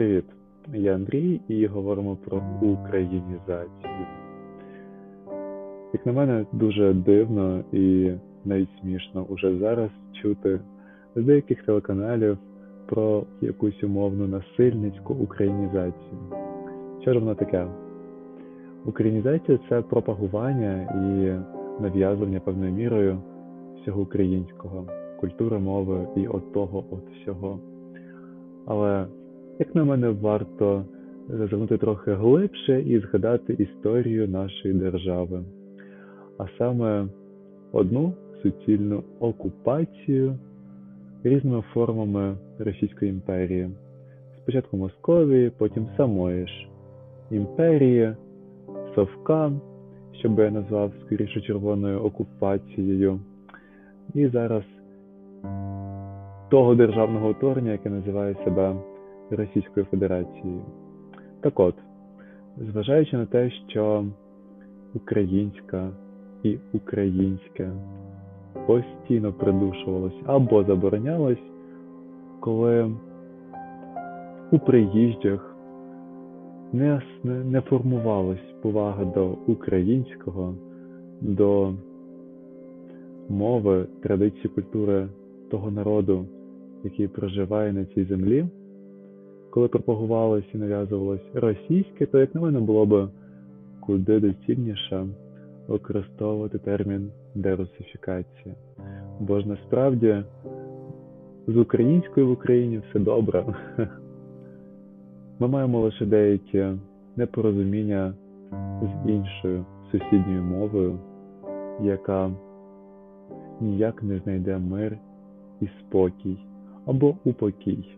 Привіт, я Андрій і говоримо про українізацію. Як на мене, дуже дивно і навіть смішно уже зараз чути з деяких телеканалів про якусь умовну насильницьку українізацію. Що ж воно таке? Українізація це пропагування і нав'язування певною мірою всього українського, культури, мови і от того от всього. Але, як на мене, варто зазирнути трохи глибше і згадати історію нашої держави, а саме одну суцільну окупацію різними формами Російської імперії. Спочатку Московії, потім самої ж імперії, Совка, що би я назвав скоріше червоною окупацією, і зараз того державного утворення, яке називає себе Російською Федерацією. Так от, зважаючи на те, що українська і українське постійно придушувалось або заборонялось, коли у приїжджих не, не, формувалась повага до українського, до мови, традиції, культури того народу, який проживає на цій землі, коли пропагувалось і нав'язувалось російське, то, як на мене, було б куди доцільніше використовувати термін дерусифікація. Бо ж насправді з українською в Україні все добре. Ми маємо лише деякі непорозуміння з іншою сусідньою мовою, яка ніяк не знайде мир і спокій або упокій.